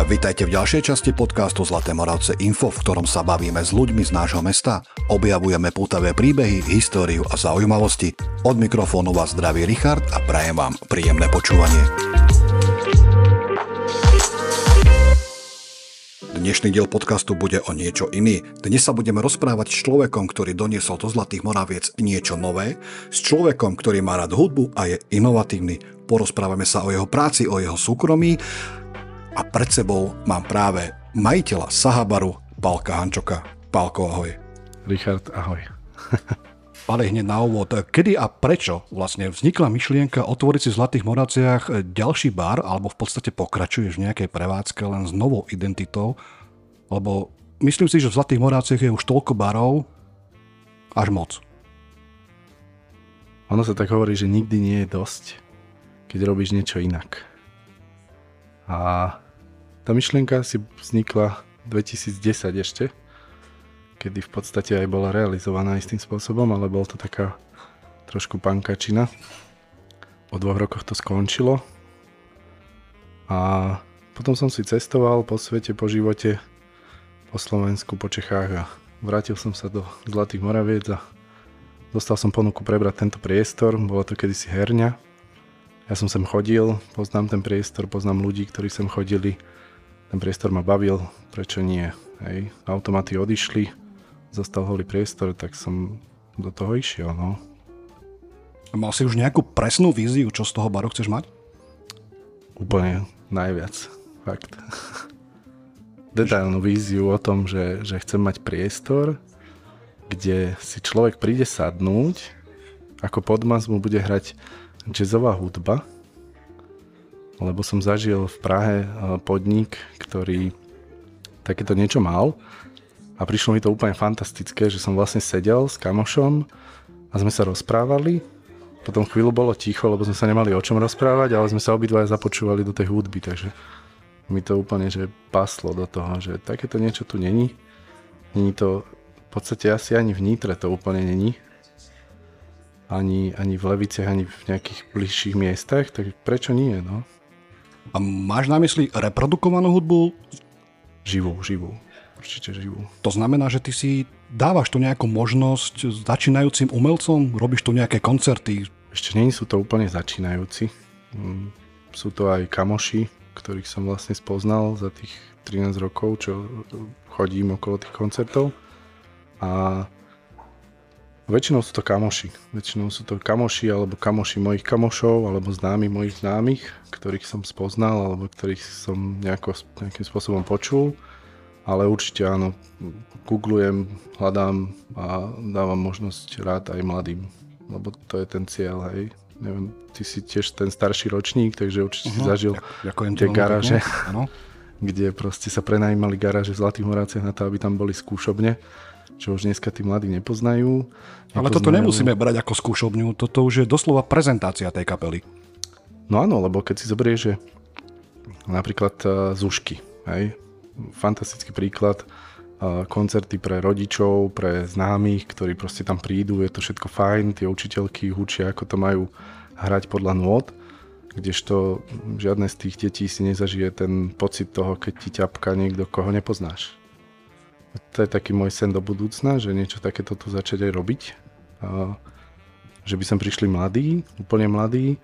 Vítajte v ďalšej časti podcastu Zlaté Moravce Info, v ktorom sa bavíme s ľuďmi z nášho mesta. Objavujeme pútavé príbehy, históriu a zaujímavosti. Od mikrofónu vás zdraví Richard a prajem vám príjemné počúvanie. Dnešný diel podcastu bude o niečo iný. Dnes sa budeme rozprávať s človekom, ktorý doniesol do Zlatých Moraviec niečo nové, s človekom, ktorý má rád hudbu a je inovatívny. Porozprávame sa o jeho práci, o jeho súkromí a pred sebou mám práve majiteľa Sahabaru, Palka Hančoka. Palko, ahoj. Richard, ahoj. Ale hneď na úvod, kedy a prečo vlastne vznikla myšlienka otvoriť si v Zlatých Moraciach ďalší bar, alebo v podstate pokračuješ v nejakej prevádzke len s novou identitou, lebo myslím si, že v Zlatých Moraciach je už toľko barov, až moc. Ono sa tak hovorí, že nikdy nie je dosť, keď robíš niečo inak. A tá myšlienka si vznikla 2010 ešte, kedy v podstate aj bola realizovaná istým spôsobom, ale bol to taká trošku pankačina. Po dvoch rokoch to skončilo. A potom som si cestoval po svete, po živote, po Slovensku, po Čechách a vrátil som sa do Zlatých Moraviec a dostal som ponuku prebrať tento priestor, bola to kedysi herňa, ja som sem chodil, poznám ten priestor, poznám ľudí, ktorí sem chodili. Ten priestor ma bavil, prečo nie? Hej. Automaty odišli, zostal holý priestor, tak som do toho išiel. No. Mal si už nejakú presnú víziu, čo z toho baru chceš mať? Úplne najviac, fakt. Detailnú víziu o tom, že, že chcem mať priestor, kde si človek príde sadnúť, ako podmas mu bude hrať jazzová hudba, lebo som zažil v Prahe eh, podnik, ktorý takéto niečo mal a prišlo mi to úplne fantastické, že som vlastne sedel s kamošom a sme sa rozprávali. Potom chvíľu bolo ticho, lebo sme sa nemali o čom rozprávať, ale sme sa obidvaja započúvali do tej hudby, takže mi to úplne že paslo do toho, že takéto niečo tu není. Není to v podstate asi ani v Nitre to úplne není, ani, ani v Leviciach, ani v nejakých bližších miestach, tak prečo nie, no? A máš na mysli reprodukovanú hudbu? Živú, živú. Určite živú. To znamená, že ty si dávaš tu nejakú možnosť začínajúcim umelcom? Robíš tu nejaké koncerty? Ešte nie sú to úplne začínajúci. Mm, sú to aj kamoši, ktorých som vlastne spoznal za tých 13 rokov, čo chodím okolo tých koncertov. A Väčšinou sú to kamoši. Väčšinou sú to kamoši alebo kamoši mojich kamošov alebo známi mojich známych, ktorých som spoznal alebo ktorých som nejako, nejakým spôsobom počul. Ale určite áno, googlujem, hľadám a dávam možnosť rád aj mladým, lebo to je ten cieľ, hej. Neviem, ty si tiež ten starší ročník, takže určite uh-huh. si zažil Ďakujem tie garáže, kde proste sa prenajímali garáže v Zlatých Moráciach na to, aby tam boli skúšobne čo už dneska tí mladí nepoznajú. nepoznajú. Ale toto nemusíme brať ako skúšobňu, toto už je doslova prezentácia tej kapely. No áno, lebo keď si zoberieš, že napríklad uh, Zušky, hej, fantastický príklad, uh, koncerty pre rodičov, pre známych, ktorí proste tam prídu, je to všetko fajn, tie učiteľky hučia, ako to majú hrať podľa nôd, kdežto žiadne z tých detí si nezažije ten pocit toho, keď ti ťapka niekto, koho nepoznáš. To je taký môj sen do budúcna, že niečo takéto tu začať aj robiť. Že by sem prišli mladí, úplne mladí,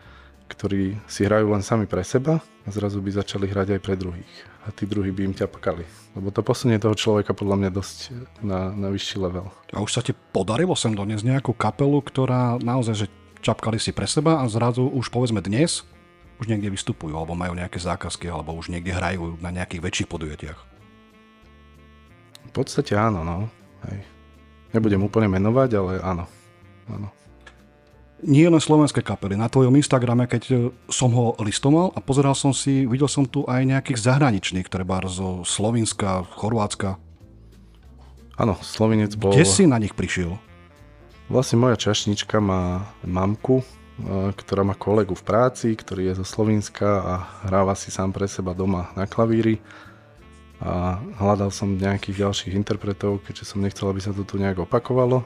ktorí si hrajú len sami pre seba a zrazu by začali hrať aj pre druhých. A tí druhí by im ťapkali. Lebo to posunie toho človeka podľa mňa dosť na, na vyšší level. A už sa ti podarilo sem doniesť nejakú kapelu, ktorá naozaj, že čapkali si pre seba a zrazu už povedzme dnes už niekde vystupujú, alebo majú nejaké zákazky, alebo už niekde hrajú na nejakých väčších podujatiach podstate áno, no. Hej. Nebudem úplne menovať, ale áno. áno. Nie len slovenské kapely. Na tvojom Instagrame, keď som ho listoval a pozeral som si, videl som tu aj nejakých zahraničných, treba zo Slovenska, Chorvátska. Áno, Slovinec bol... Kde si na nich prišiel? Vlastne moja čašnička má mamku, e, ktorá má kolegu v práci, ktorý je zo Slovenska a hráva si sám pre seba doma na klavíri a hľadal som nejakých ďalších interpretov, keďže som nechcel, aby sa to tu nejak opakovalo.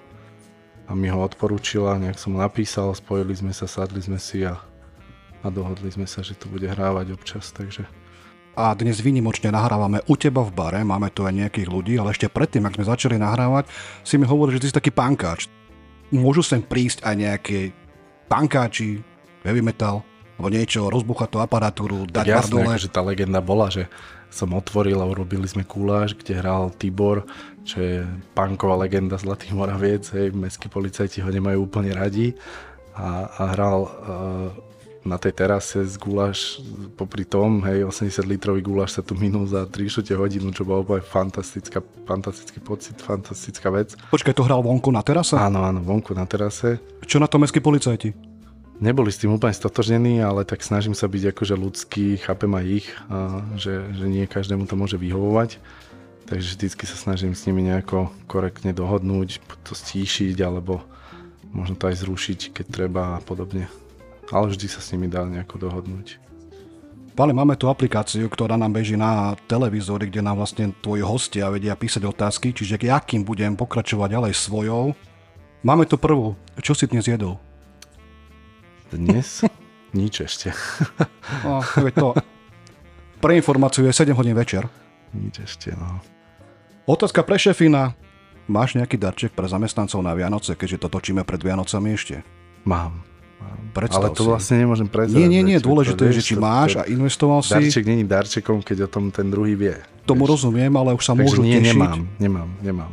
A mi ho odporúčila, nejak som napísal, spojili sme sa, sadli sme si a, a dohodli sme sa, že to bude hrávať občas, takže... a dnes výnimočne nahrávame u teba v bare, máme tu aj nejakých ľudí, ale ešte predtým, ak sme začali nahrávať, si mi hovoril, že ty si taký pankáč. Môžu sem prísť aj nejaké pankáči, heavy metal, alebo niečo, rozbuchať tú aparatúru, dať jasné, že tá legenda bola, že som otvoril a urobili sme kúláž, kde hral Tibor, čo je punková legenda Zlatých Moraviec, hej, mestskí policajti ho nemajú úplne radi a, a hral uh, na tej terase z guláš popri tom, hej, 80 litrový guláš sa tu minul za 3 šute hodinu, čo bolo úplne fantastická, fantastický pocit, fantastická vec. Počkaj, to hral vonku na terase? Áno, áno, vonku na terase. Čo na to mestskí policajti? Neboli s tým úplne stotožnení, ale tak snažím sa byť akože ľudský, chápem aj ich, a že, že nie každému to môže vyhovovať. Takže vždycky sa snažím s nimi nejako korektne dohodnúť, to stíšiť, alebo možno to aj zrušiť, keď treba a podobne ale vždy sa s nimi dá nejako dohodnúť. Pali, máme tu aplikáciu, ktorá nám beží na televízory, kde nám vlastne tvoji hostia vedia písať otázky, čiže akým budem pokračovať ďalej svojou. Máme tu prvú. Čo si dnes jedol? Dnes? Nič ešte. no, to. Pre informáciu je 7 hodín večer. Nič ešte, no. Otázka pre šefina. Máš nejaký darček pre zamestnancov na Vianoce, keďže to točíme pred Vianocami ešte? Mám. Predstav ale to si. vlastne nemôžem prezrať. Nie, nie, nie, dôležité je, že či máš a investoval si. Darček není darčekom, keď o tom ten druhý vie. Tomu vieš. rozumiem, ale už sa Takže môžu nie, tešiť. nemám, nemám, nemám.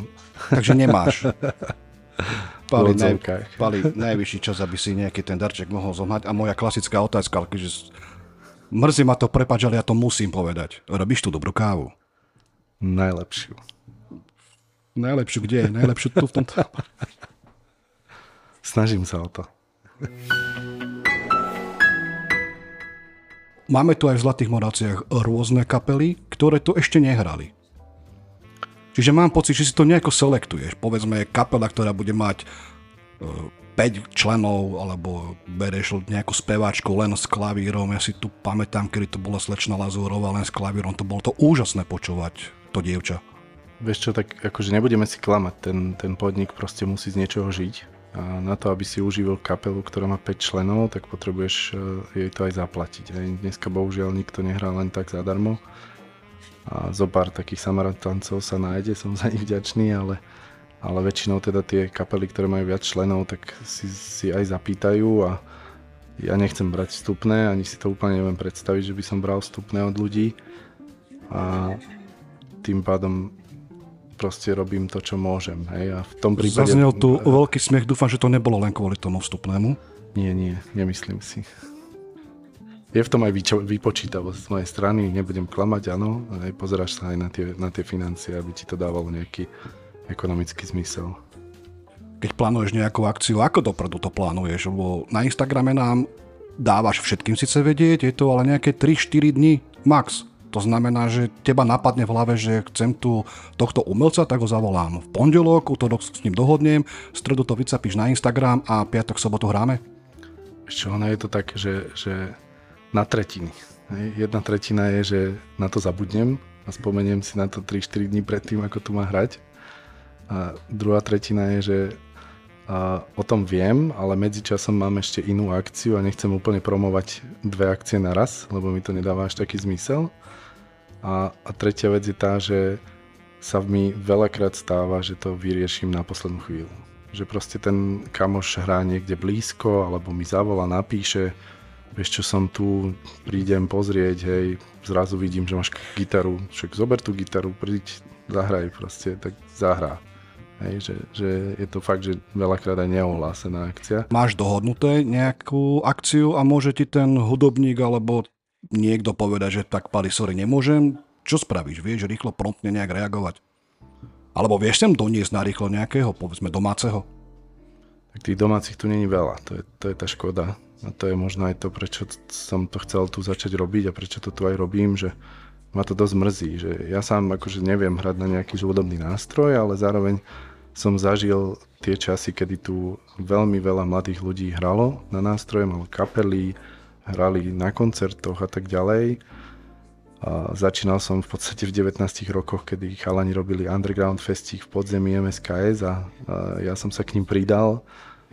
Takže nemáš. Pali, naj. Pali, najvyšší čas, aby si nejaký ten darček mohol zohnať. A moja klasická otázka, keďže mrzí ma to, prepač, ale ja to musím povedať. Robíš tu dobrú kávu? Najlepšiu. Najlepšiu kde? Najlepšiu tu v tomto? Snažím sa o to. Máme tu aj v Zlatých Moravciach rôzne kapely, ktoré tu ešte nehrali. Čiže mám pocit, že si to nejako selektuješ. Povedzme, kapela, ktorá bude mať 5 e, členov, alebo bereš nejakú speváčku len s klavírom. Ja si tu pamätám, kedy to bola slečna Lazúrová len s klavírom. To bolo to úžasné počúvať, to dievča. Vieš čo, tak akože nebudeme si klamať. Ten, ten podnik proste musí z niečoho žiť. A na to, aby si uživil kapelu, ktorá má 5 členov, tak potrebuješ e, jej to aj zaplatiť. Dneska bohužiaľ nikto nehrá len tak zadarmo a zo pár takých samarancov sa nájde, som za nich vďačný, ale, ale väčšinou teda tie kapely, ktoré majú viac členov, tak si, si aj zapýtajú a ja nechcem brať vstupné, ani si to úplne neviem predstaviť, že by som bral vstupné od ľudí a tým pádom proste robím to, čo môžem. Hej? A v tom prípade... Zaznel tu veľký smiech, dúfam, že to nebolo len kvôli tomu vstupnému. Nie, nie, nemyslím si je v tom aj vypočítavosť z mojej strany, nebudem klamať, áno, aj pozeráš sa aj na tie, na tie financie, aby ti to dávalo nejaký ekonomický zmysel. Keď plánuješ nejakú akciu, ako dopredu to plánuješ? Lebo na Instagrame nám dávaš všetkým síce vedieť, je to ale nejaké 3-4 dní max. To znamená, že teba napadne v hlave, že chcem tu tohto umelca, tak ho zavolám v pondelok, útorok s ním dohodnem, stredu to vycapíš na Instagram a piatok, sobotu hráme? Ešte ono je to tak, že, že na tretiny. Hej. Jedna tretina je, že na to zabudnem a spomeniem si na to 3-4 dní predtým, ako tu má hrať. A druhá tretina je, že a o tom viem, ale medzičasom mám ešte inú akciu a nechcem úplne promovať dve akcie naraz, lebo mi to nedáva až taký zmysel. A, a tretia vec je tá, že sa mi veľakrát stáva, že to vyrieším na poslednú chvíľu. Že proste ten kamoš hrá niekde blízko, alebo mi zavolá, napíše, vieš čo, som tu, prídem pozrieť, hej, zrazu vidím, že máš gitaru, však zober tú gitaru, príď, zahraj proste, tak zahrá. Hej, že, že je to fakt, že veľakrát aj neohlásená akcia. Máš dohodnuté nejakú akciu a môže ti ten hudobník alebo niekto povedať, že tak pali, sorry, nemôžem, čo spravíš? Vieš rýchlo, promptne nejak reagovať? Alebo vieš sem doniesť na rýchlo nejakého, povedzme domáceho? Tak tých domácich tu není veľa, to je, to je tá škoda. A to je možno aj to, prečo som to chcel tu začať robiť a prečo to tu aj robím, že ma to dosť mrzí, že ja sám akože neviem hrať na nejaký hudobný nástroj, ale zároveň som zažil tie časy, kedy tu veľmi veľa mladých ľudí hralo na nástroje, mal kapely, hrali na koncertoch a tak ďalej. A začínal som v podstate v 19 rokoch, kedy chalani robili underground festík v podzemí MSKS a, a ja som sa k ním pridal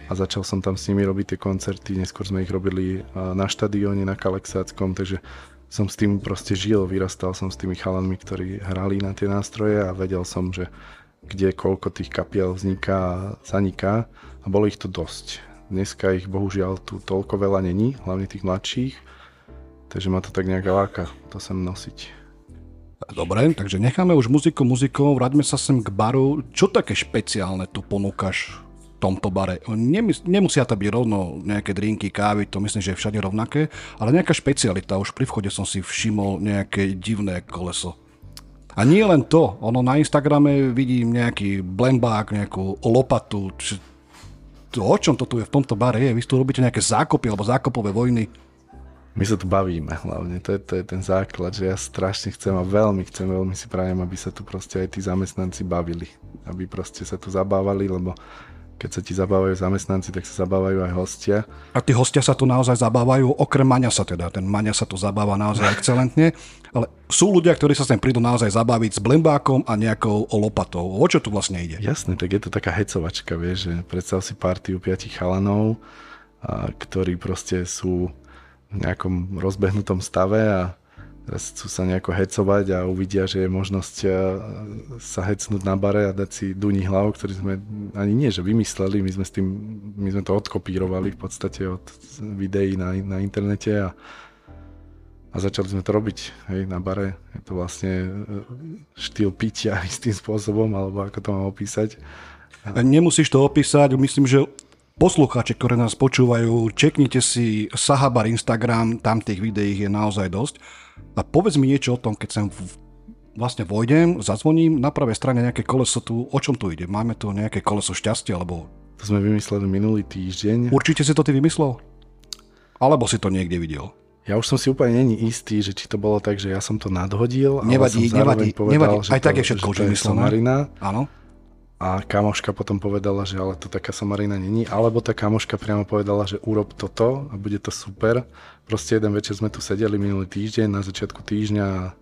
a začal som tam s nimi robiť tie koncerty, neskôr sme ich robili na štadióne na Kalexáckom, takže som s tým proste žil, vyrastal som s tými chalanmi, ktorí hrali na tie nástroje a vedel som, že kde koľko tých kapiel vzniká a zaniká a bolo ich tu dosť. Dneska ich bohužiaľ tu toľko veľa není, hlavne tých mladších, takže ma to tak nejak láka to sem nosiť. Dobre, takže necháme už muziku muzikou, vráťme sa sem k baru. Čo také špeciálne tu ponúkaš tomto bare. Nemys- nemusia to byť rovno nejaké drinky, kávy, to myslím, že je všade rovnaké, ale nejaká špecialita. Už pri vchode som si všimol nejaké divné koleso. A nie len to, ono na Instagrame vidím nejaký blembák, nejakú lopatu, či, to, o čom to tu je v tomto bare je? Vy tu robíte nejaké zákopy alebo zákopové vojny? My sa tu bavíme hlavne, to je, to je ten základ, že ja strašne chcem a veľmi chcem, veľmi si prajem, aby sa tu proste aj tí zamestnanci bavili. Aby proste sa tu zabávali, lebo keď sa ti zabávajú zamestnanci, tak sa zabávajú aj hostia. A tí hostia sa tu naozaj zabávajú, okrem Maňa sa teda. Ten Maňa sa tu zabáva naozaj excelentne, ale sú ľudia, ktorí sa sem prídu naozaj zabaviť s blembákom a nejakou lopatou. O čo tu vlastne ide? Jasné, tak je to taká hecovačka, vieš, že predstav si partiu piatich chalanov, a, ktorí proste sú v nejakom rozbehnutom stave a teraz chcú sa nejako hecovať a uvidia, že je možnosť eh, sa hecnúť na bare a dať si duní hlav, ktorý sme ani nie, že vymysleli, my sme, s tým, my sme to odkopírovali v podstate od videí na, na internete a, a začali sme to robiť hej, na bare. Je to vlastne eh, štýl pitia istým spôsobom, alebo ako to mám opísať. Nemusíš to opísať, myslím, že poslucháči, ktoré nás počúvajú, čeknite si Sahabar Instagram, tam tých videí je naozaj dosť. A povedz mi niečo o tom, keď sem vlastne vojdem, zazvoním, na pravej strane nejaké koleso tu, o čom tu ide? Máme tu nejaké koleso šťastia, alebo... To sme vymysleli minulý týždeň. Určite si to ty vymyslel? Alebo si to niekde videl? Ja už som si úplne není istý, že či to bolo tak, že ja som to nadhodil, nevadí, ale som nevadí, povedal, nevadí. že Aj to, tak je všetko že to je. Áno. A kamoška potom povedala, že ale to taká somarina není. Alebo tá kamoška priamo povedala, že urob toto a bude to super. Proste jeden večer sme tu sedeli minulý týždeň, na začiatku týždňa a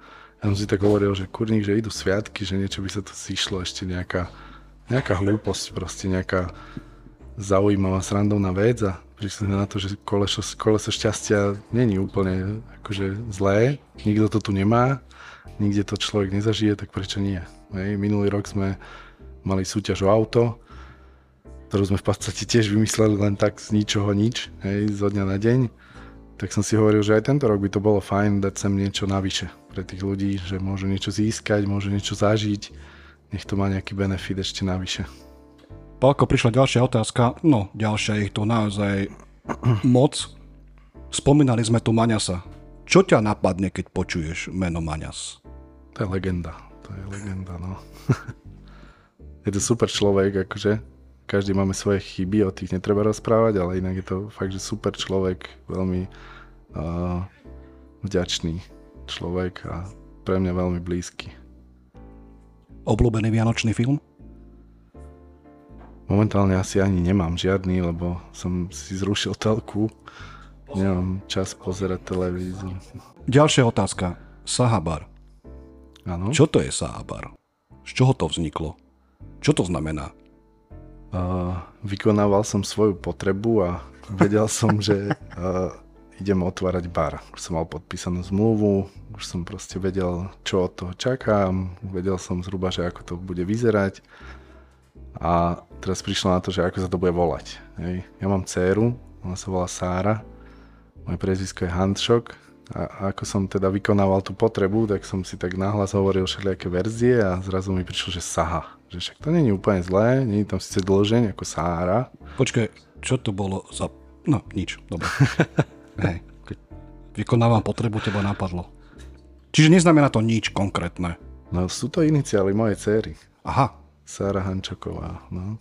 ja som si tak hovoril, že kurník, že idú sviatky, že niečo by sa tu zišlo, ešte nejaká, nejaká hlúposť, proste nejaká zaujímavá srandovná vec a prišli sme na to, že koleso, koleso šťastia není úplne akože zlé, nikto to tu nemá, nikde to človek nezažije, tak prečo nie? Hej, minulý rok sme mali súťaž o auto, ktorú sme v podstate tiež vymysleli len tak z ničoho nič, hej, zo dňa na deň. Tak som si hovoril, že aj tento rok by to bolo fajn dať sem niečo navyše pre tých ľudí, že môžu niečo získať, môžu niečo zažiť, nech to má nejaký benefit ešte navyše. Palko, prišla ďalšia otázka. No, ďalšia je to naozaj moc. Spomínali sme tu Maňasa. Čo ťa napadne, keď počuješ meno Maňas? To je legenda, to je legenda, no. je to super človek, akože. Každý máme svoje chyby, o tých netreba rozprávať, ale inak je to fakt, že super človek, veľmi uh, vďačný človek a pre mňa veľmi blízky. Obľúbený vianočný film? Momentálne asi ani nemám žiadny, lebo som si zrušil telku. Nemám čas pozerať televíziu. Ďalšia otázka. Sahabar. Áno. Čo to je Sahabar? Z čoho to vzniklo? Čo to znamená? Uh, vykonával som svoju potrebu a vedel som, že uh, idem otvárať bar. Už som mal podpísanú zmluvu, už som proste vedel, čo od toho čakám, vedel som zhruba, že ako to bude vyzerať. A teraz prišlo na to, že ako sa to bude volať. Hej. Ja mám dceru, ona sa volá Sára, moje priezvisko je Handšok a ako som teda vykonával tú potrebu, tak som si tak nahlas hovoril všelijaké verzie a zrazu mi prišlo, že Saha. Že však to není úplne zlé, není tam síce dlžeň ako Sára. Počkaj, čo to bolo za... No, nič, dobre. Hej, keď vykonávam potrebu, teba napadlo. Čiže neznamená to nič konkrétne. No sú to iniciály mojej cery. Aha, Sára Hančoková, no.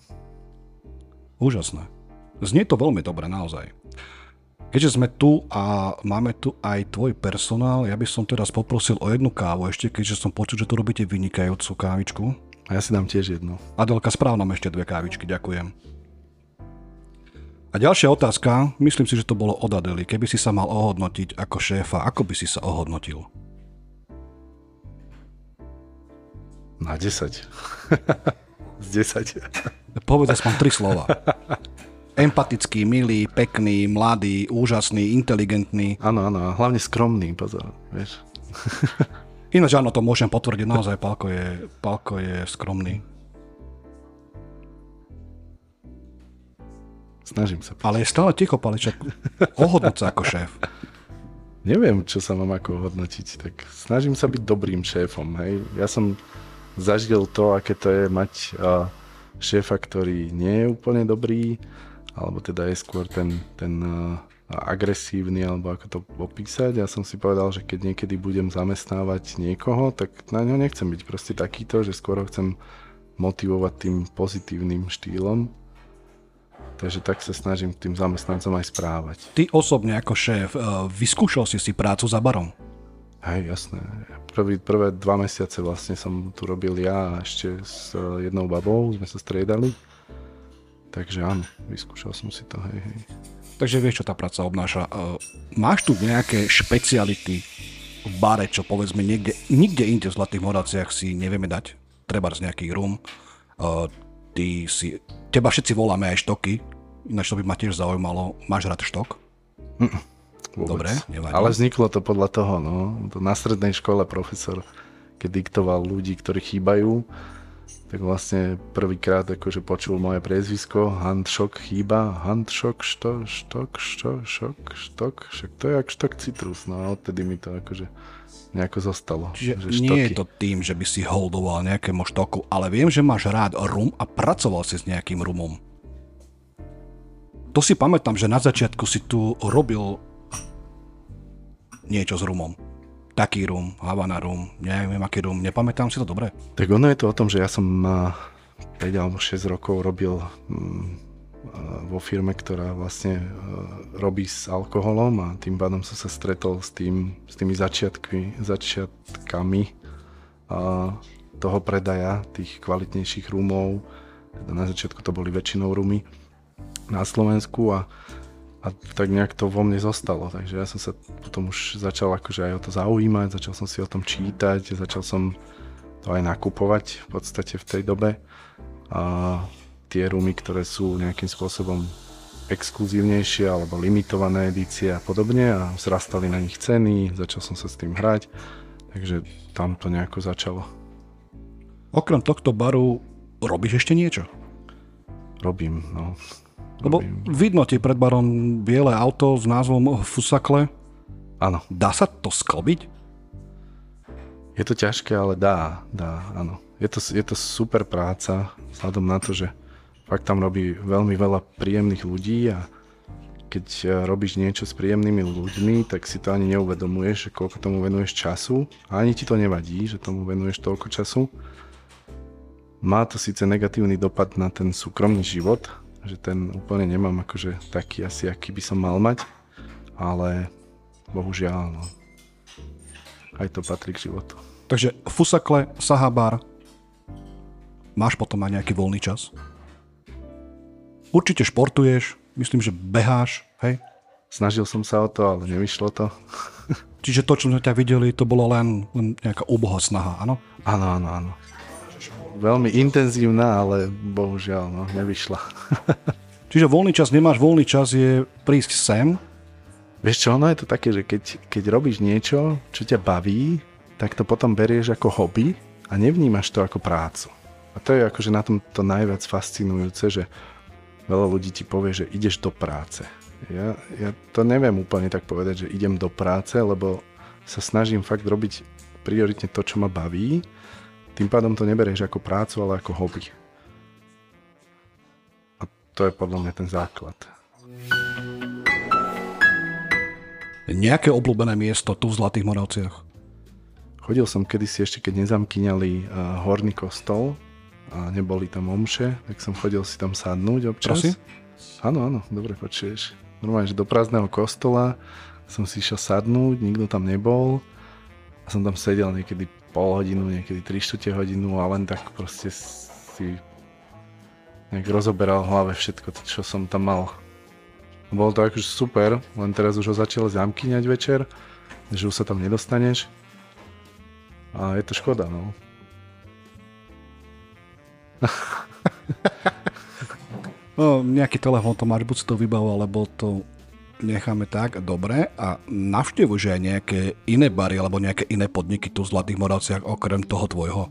úžasné. Znie to veľmi dobre, naozaj. Keďže sme tu a máme tu aj tvoj personál, ja by som teraz poprosil o jednu kávu ešte, keďže som počul, že tu robíte vynikajúcu kávičku. A ja si dám tiež jednu. Adelka, správ nám ešte dve kávičky, ďakujem. A ďalšia otázka, myslím si, že to bolo od Adely. Keby si sa mal ohodnotiť ako šéfa, ako by si sa ohodnotil? Na 10. Z 10. Povedz aspoň tri slova. Empatický, milý, pekný, mladý, úžasný, inteligentný. Áno, áno, hlavne skromný, pozor, vieš. Ináč áno, to môžem potvrdiť, naozaj Palko je, Palko je skromný. Snažím sa. Ale je stále ticho, Paliček. Ohodnoť sa ako šéf. Neviem, čo sa mám ako hodnotiť, tak snažím sa byť dobrým šéfom, hej. Ja som zažil to, aké to je mať uh, šéfa, ktorý nie je úplne dobrý, alebo teda je skôr ten, ten uh, agresívny, alebo ako to opísať. Ja som si povedal, že keď niekedy budem zamestnávať niekoho, tak na ňo nechcem byť proste takýto, že skôr ho chcem motivovať tým pozitívnym štýlom Takže tak sa snažím tým zamestnancom aj správať. Ty osobne ako šéf, eh, vyskúšal si si prácu za barom? Hej, jasné. Prvý, prvé dva mesiace vlastne som tu robil ja ešte s eh, jednou babou, sme sa striedali. Takže áno, vyskúšal som si to, hej, hej. Takže vieš, čo tá práca obnáša. Uh, máš tu nejaké špeciality v bare, čo povedzme niekde, nikde inde v Zlatých Moraciach si nevieme dať? Treba z nejaký rum. Uh, ty si, teba všetci voláme aj štoky, ináč to by ma tiež zaujímalo. Máš rád štok? Mm, Dobre, nevadí. Ale vzniklo to podľa toho, no. Na strednej škole profesor, keď diktoval ľudí, ktorí chýbajú, tak vlastne prvýkrát akože počul moje priezvisko, Handšok chýba, Handšok, što, štok, što, šok, štok, však to je jak štok citrus, no a odtedy mi to akože nejako zostalo. Čiže že nie je to tým, že by si holdoval nejakému štoku, ale viem, že máš rád rum a pracoval si s nejakým rumom. To si pamätám, že na začiatku si tu robil niečo s rumom. Taký rum, Havana rum, neviem aký rum, nepamätám si to dobre. Tak ono je to o tom, že ja som 5 alebo 6 rokov robil mm, vo firme, ktorá vlastne e, robí s alkoholom a tým pádom som sa stretol s, tým, s tými začiatky, začiatkami toho predaja tých kvalitnejších rumov. Na začiatku to boli väčšinou rumy na Slovensku a, a tak nejak to vo mne zostalo. Takže ja som sa potom už začal akože aj o to zaujímať, začal som si o tom čítať, začal som to aj nakupovať v podstate v tej dobe. A tie rumy, ktoré sú nejakým spôsobom exkluzívnejšie alebo limitované edície a podobne a zrastali na nich ceny, začal som sa s tým hrať, takže tam to nejako začalo. Okrem tohto baru robíš ešte niečo? Robím, no. Lebo vidno ti pred barom biele auto s názvom Fusakle. Áno. Dá sa to sklbiť? Je to ťažké, ale dá, dá, áno. Je to, je to super práca, vzhľadom na to, že fakt tam robí veľmi veľa príjemných ľudí a keď e, robíš niečo s príjemnými ľuďmi, tak si to ani neuvedomuješ, koľko tomu venuješ času a ani ti to nevadí, že tomu venuješ toľko času. Má to síce negatívny dopad na ten súkromný život, že ten úplne nemám akože taký asi, aký by som mal mať, ale bohužiaľ, no, aj to patrí k životu. Takže fusakle, sahabar, máš potom aj nejaký voľný čas? Určite športuješ, myslím, že beháš, hej? Snažil som sa o to, ale nevyšlo to. Čiže to, čo sme ťa videli, to bolo len, len nejaká úbohá snaha, áno? Áno, áno, áno. Veľmi intenzívna, ale bohužiaľ, no, nevyšla. Čiže voľný čas, nemáš voľný čas, je prísť sem? Vieš čo, ono je to také, že keď, keď robíš niečo, čo ťa baví, tak to potom berieš ako hobby a nevnímaš to ako prácu. A to je akože na tom to najviac fascinujúce, že veľa ľudí ti povie, že ideš do práce. Ja, ja to neviem úplne tak povedať, že idem do práce, lebo sa snažím fakt robiť prioritne to, čo ma baví. Tým pádom to neberieš ako prácu, ale ako hobby. A to je podľa mňa ten základ. Nejaké obľúbené miesto tu v Zlatých Moravciach? Chodil som kedysi ešte, keď nezamkyňali horný kostol, a neboli tam omše, tak som chodil si tam sadnúť občas. Prosím? Áno, áno, dobre počuješ. Normálne, že do prázdneho kostola som si išiel sadnúť, nikto tam nebol a som tam sedel niekedy pol hodinu, niekedy 3 čtvrte hodinu a len tak proste si nejak rozoberal v hlave všetko to, čo som tam mal. Bolo to akože super, len teraz už ho začal zamkyňať večer, že už sa tam nedostaneš. A je to škoda, no. No, nejaký telefón to máš, buď si to vybavil, alebo to necháme tak, dobre. A navštevuješ aj nejaké iné bary alebo nejaké iné podniky tu v Zlatých Moravciach okrem toho tvojho?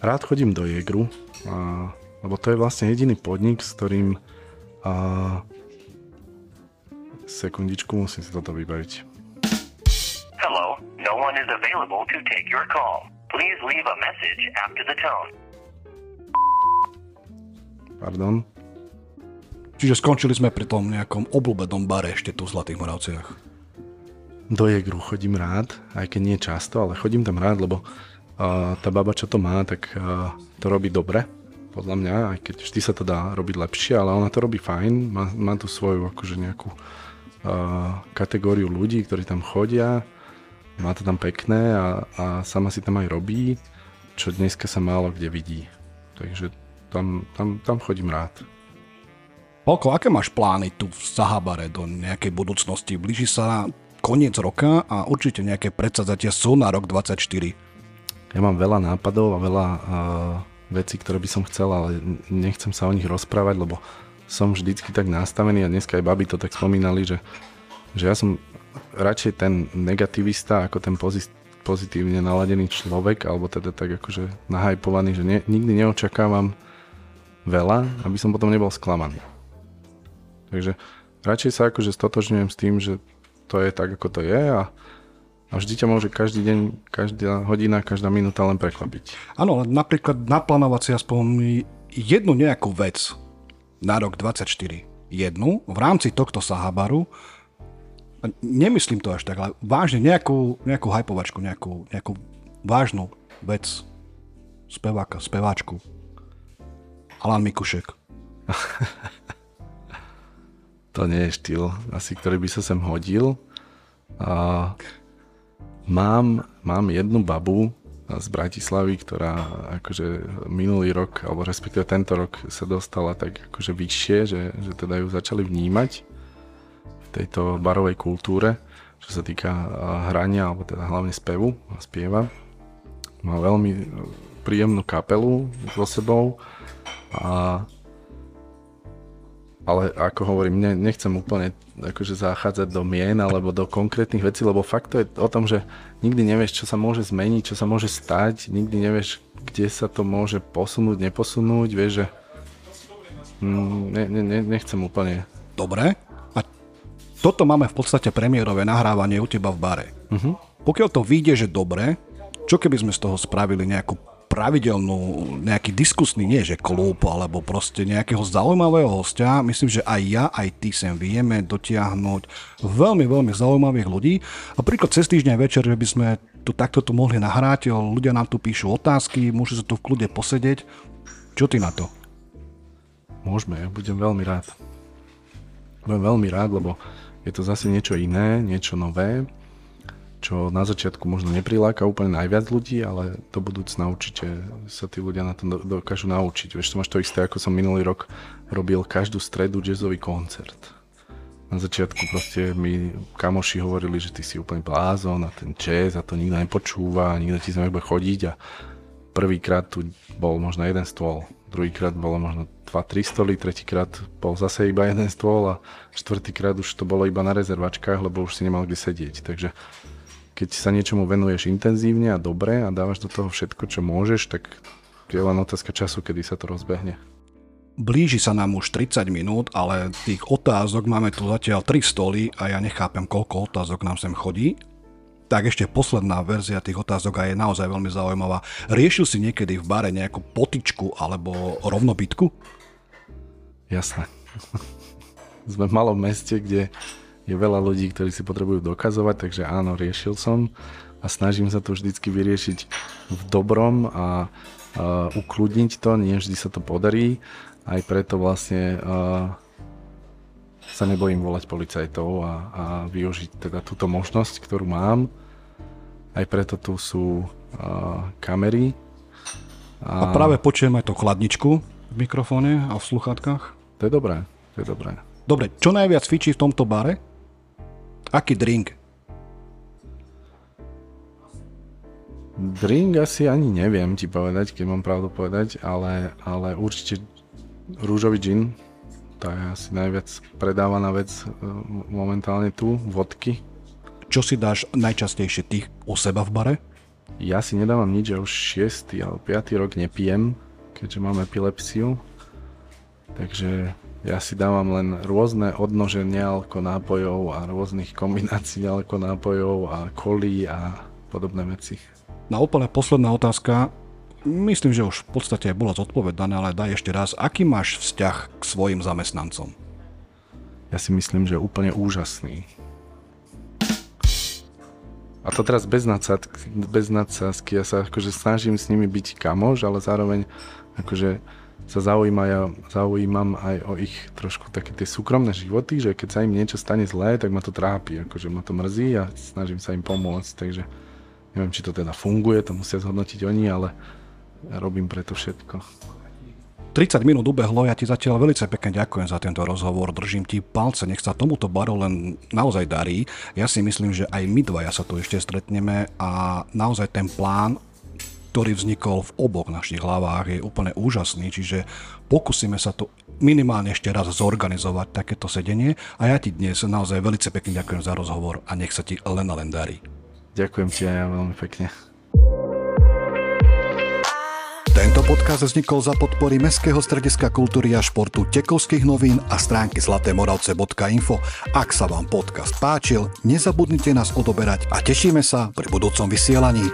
Rád chodím do Jegru, a, lebo to je vlastne jediný podnik, s ktorým a, sekundičku, musím si toto vybaviť. Hello, no one is available to take your call. Please leave a message after the tone. Pardon. Čiže skončili sme pri tom nejakom obľúbenom bare ešte tu v Zlatých Moravciach. Do Jegru chodím rád, aj keď nie často, ale chodím tam rád, lebo uh, tá baba, čo to má, tak uh, to robí dobre, podľa mňa, aj keď vždy sa to dá robiť lepšie, ale ona to robí fajn, má, má tu svoju akože nejakú uh, kategóriu ľudí, ktorí tam chodia, má to tam pekné a, a sama si tam aj robí, čo dneska sa málo kde vidí. Takže tam, tam, tam chodím rád. Polko, aké máš plány tu v Sahabare do nejakej budúcnosti? Blíži sa koniec roka a určite nejaké predsazatia sú na rok 24. Ja mám veľa nápadov a veľa uh, vecí, ktoré by som chcel, ale nechcem sa o nich rozprávať, lebo som vždycky tak nastavený a dneska aj baby to tak spomínali, že, že ja som radšej ten negativista ako ten pozit, pozitívne naladený človek, alebo teda tak akože nahajpovaný, že ne, nikdy neočakávam veľa, aby som potom nebol sklamaný. Takže radšej sa akože stotožňujem s tým, že to je tak, ako to je a, a vždy ťa môže každý deň, každá hodina, každá minúta len prekvapiť. Áno, napríklad naplánovať si aspoň jednu nejakú vec na rok 24. Jednu v rámci tohto Sahabaru nemyslím to až tak, ale vážne nejakú, nejakú hypovačku, nejakú, nejakú vážnu vec speváka, speváčku. Alan Mikušek. to nie je štýl, asi ktorý by sa sem hodil. A mám, mám jednu babu z Bratislavy, ktorá akože minulý rok, alebo respektíve tento rok sa dostala tak akože vyššie, že, že teda ju začali vnímať v tejto barovej kultúre, čo sa týka hrania, alebo teda hlavne spevu a spieva. Má veľmi príjemnú kapelu so sebou a ale ako hovorím, ne, nechcem úplne akože zachádzať do mien alebo do konkrétnych vecí, lebo fakt to je o tom, že nikdy nevieš, čo sa môže zmeniť, čo sa môže stať, nikdy nevieš, kde sa to môže posunúť, neposunúť, vieš, že mm, ne, ne, ne, nechcem úplne. Dobre, a toto máme v podstate premiérové nahrávanie u teba v bare. Uh-huh. Pokiaľ to vyjde, že dobre, čo keby sme z toho spravili nejakú pravidelnú, nejaký diskusný, nie že klub, alebo proste nejakého zaujímavého hostia. Myslím, že aj ja, aj ty sem vieme dotiahnuť veľmi, veľmi zaujímavých ľudí. A príklad cez týždeň večer, že by sme tu takto tu mohli nahrať, ľudia nám tu píšu otázky, môžu sa tu v kľude posedieť. Čo ty na to? Môžeme, ja budem veľmi rád. Budem veľmi rád, lebo je to zase niečo iné, niečo nové čo na začiatku možno nepriláka úplne najviac ľudí, ale do budúcna určite sa tí ľudia na to dokážu naučiť. Vieš, to máš to isté, ako som minulý rok robil každú stredu jazzový koncert. Na začiatku proste mi kamoši hovorili, že ty si úplne blázon a ten jazz a to nikto nepočúva, nikto ti sa nebude chodiť a prvýkrát tu bol možno jeden stôl, druhýkrát bolo možno 2-3 stoly, tretíkrát bol zase iba jeden stôl a štvrtýkrát už to bolo iba na rezervačkách, lebo už si nemal kde sedieť. Takže keď sa niečomu venuješ intenzívne a dobre a dávaš do toho všetko, čo môžeš, tak je len otázka času, kedy sa to rozbehne. Blíži sa nám už 30 minút, ale tých otázok máme tu zatiaľ 3 stoly a ja nechápem, koľko otázok nám sem chodí. Tak ešte posledná verzia tých otázok a je naozaj veľmi zaujímavá. Riešil si niekedy v bare nejakú potičku alebo rovnobytku? Jasné. Sme v malom meste, kde je veľa ľudí, ktorí si potrebujú dokazovať, takže áno, riešil som a snažím sa to vždycky vyriešiť v dobrom a, a ukludniť to, nie vždy sa to podarí, aj preto vlastne a, sa nebojím volať policajtov a, a využiť teda túto možnosť, ktorú mám. Aj preto tu sú a, kamery. A... a práve počujem aj to chladničku v mikrofóne a v sluchátkach. To je dobré, to je dobré. Dobre, čo najviac fičí v tomto bare? Aký drink? Drink asi ani neviem ti povedať, keď mám pravdu povedať, ale, ale určite rúžový gin Tá je asi najviac predávaná vec e, momentálne tu, vodky. Čo si dáš najčastejšie ty u seba v bare? Ja si nedávam nič, ja už 6. alebo 5. rok nepijem, keďže mám epilepsiu. Takže ja si dávam len rôzne odnože nealko nápojov a rôznych kombinácií nealko nápojov a kolí a podobné veci. Na úplne posledná otázka. Myslím, že už v podstate bola zodpovedaná, ale daj ešte raz. Aký máš vzťah k svojim zamestnancom? Ja si myslím, že úplne úžasný. A to teraz bez, nadsad, bez nadsázky. Ja sa akože snažím s nimi byť kamoš, ale zároveň akože sa zaujíma, zaujímam aj o ich trošku také tie súkromné životy, že keď sa im niečo stane zlé, tak ma to trápi, akože ma to mrzí a snažím sa im pomôcť, takže neviem, či to teda funguje, to musia zhodnotiť oni, ale ja robím preto všetko. 30 minút ubehlo, ja ti zatiaľ veľmi pekne ďakujem za tento rozhovor, držím ti palce, nech sa tomuto baru len naozaj darí. Ja si myslím, že aj my dvaja sa tu ešte stretneme a naozaj ten plán ktorý vznikol v oboch našich hlavách, je úplne úžasný, čiže pokúsime sa tu minimálne ešte raz zorganizovať takéto sedenie a ja ti dnes naozaj veľmi pekne ďakujem za rozhovor a nech sa ti len len darí. Ďakujem ti aj ja veľmi pekne. Tento podcast vznikol za podpory Mestského strediska kultúry a športu Tekovských novín a stránky zlatémoravce.info. Ak sa vám podcast páčil, nezabudnite nás odoberať a tešíme sa pri budúcom vysielaní.